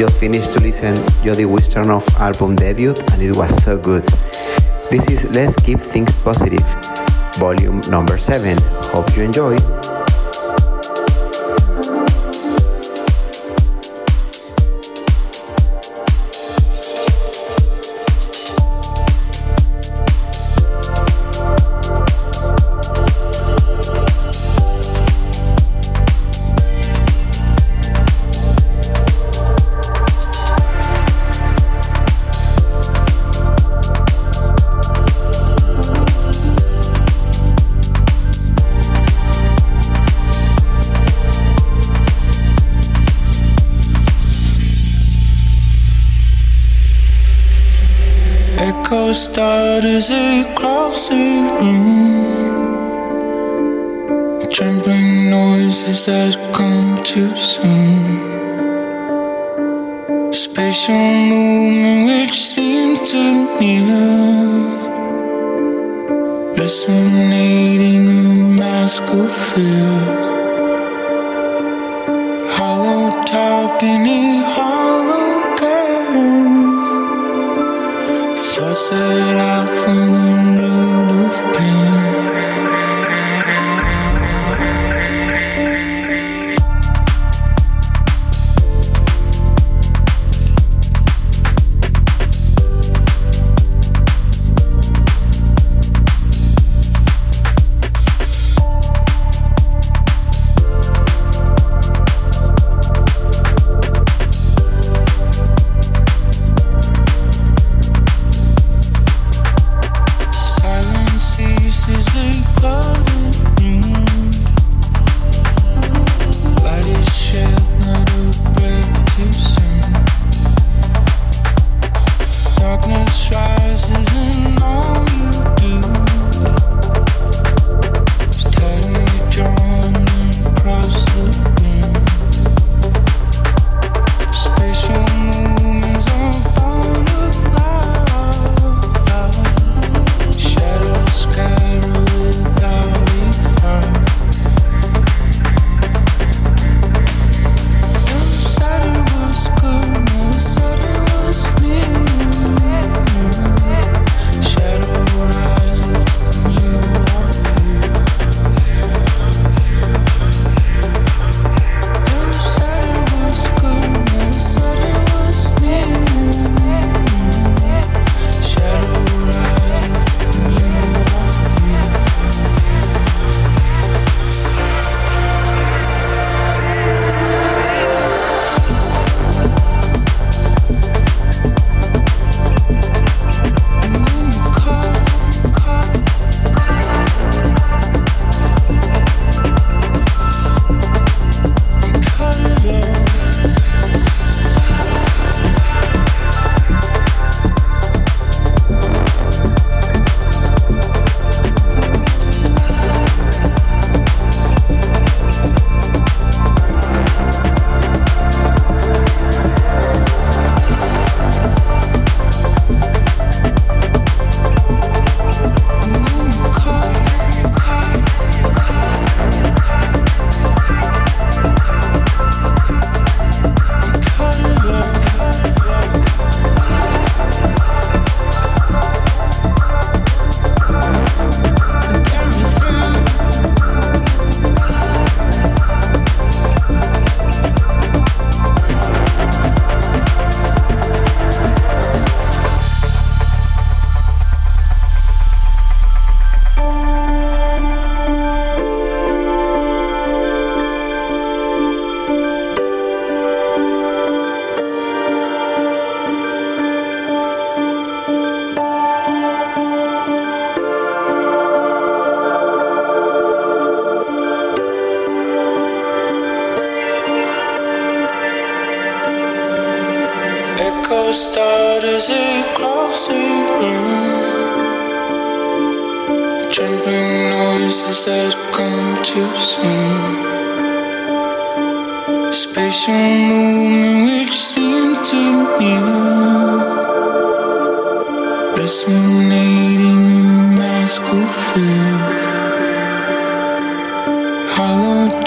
Just finished to listen Jody Wisternoff album debut and it was so good. This is Let's Keep Things Positive, volume number 7. Hope you enjoy. Across the room. Trembling noises that set out for the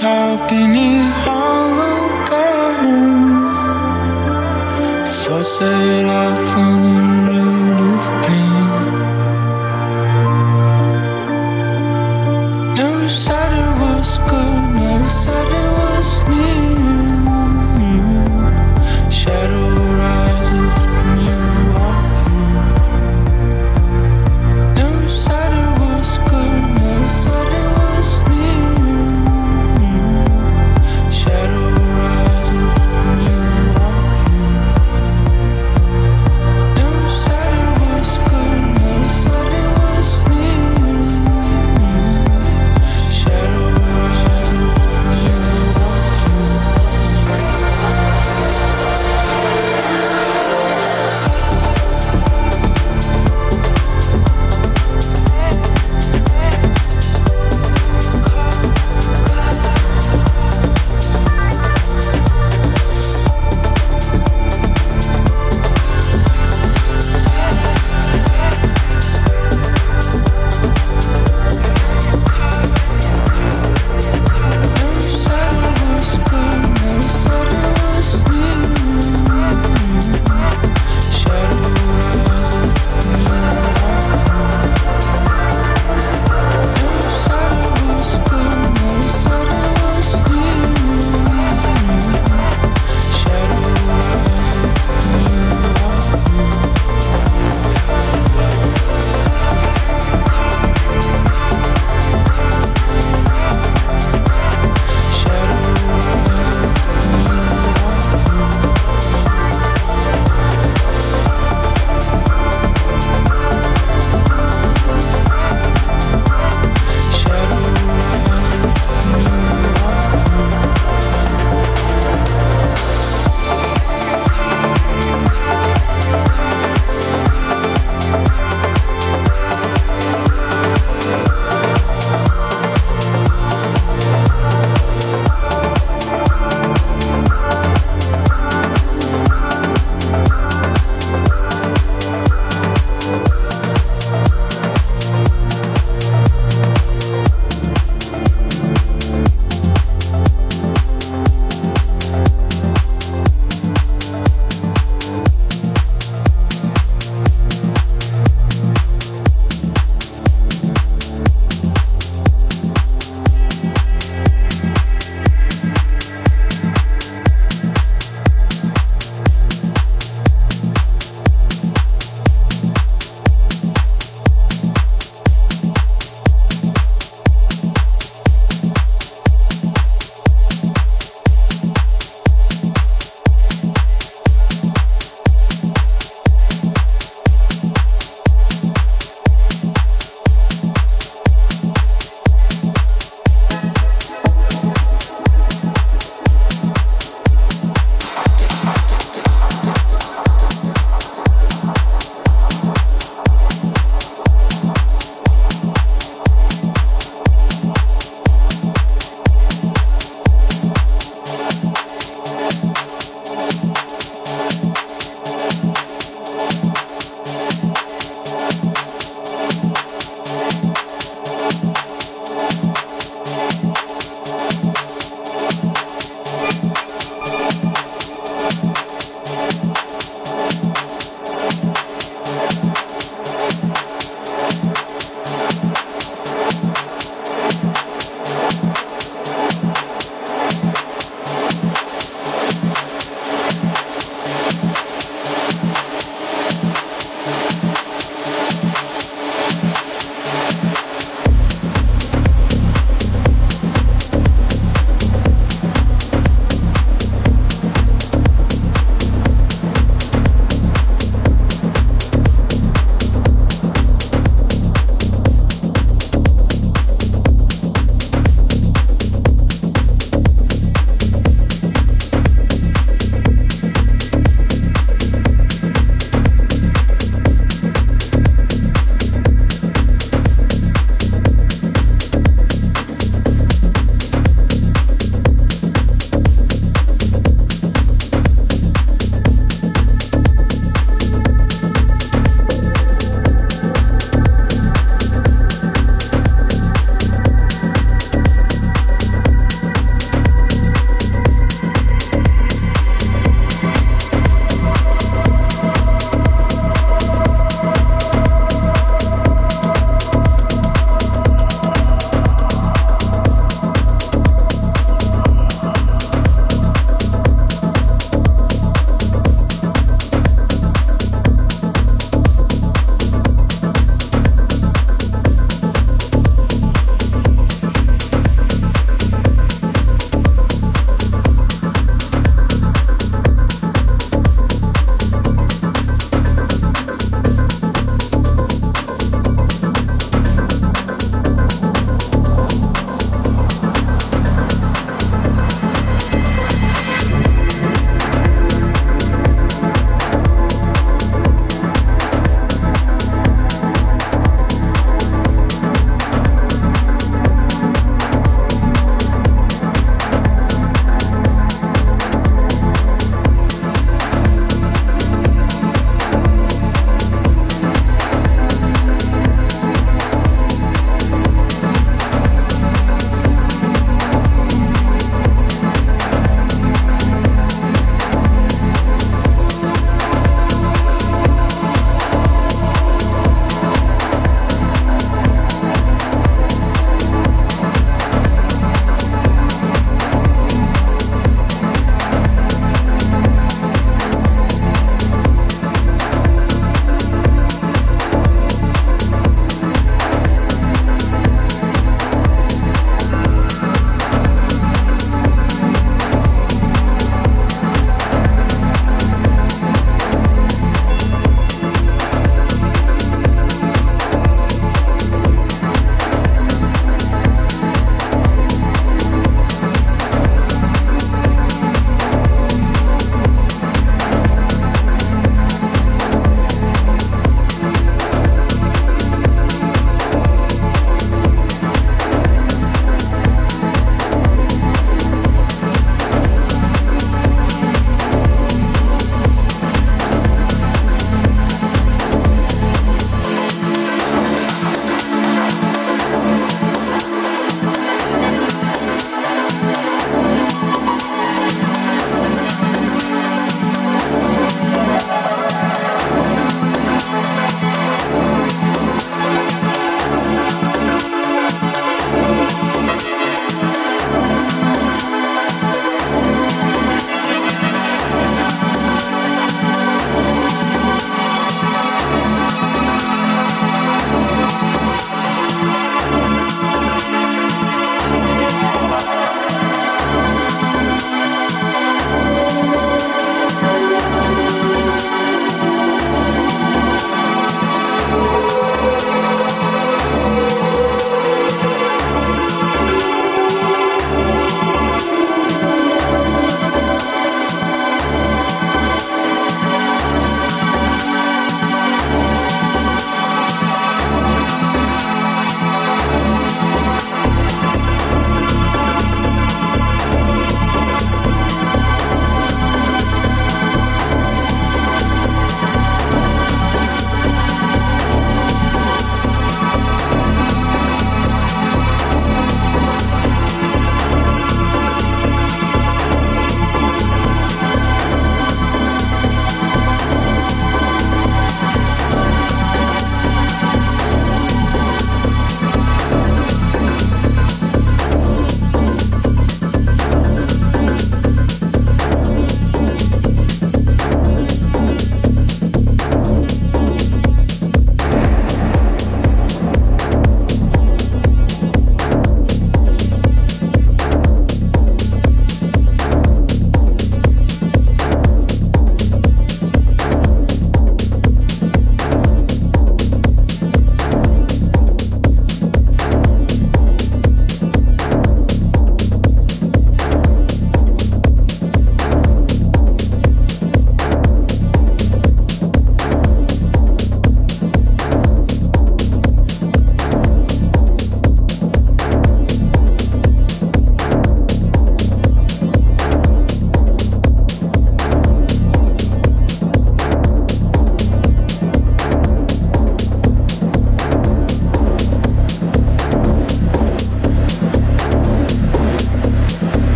talking it all again. Before set off on the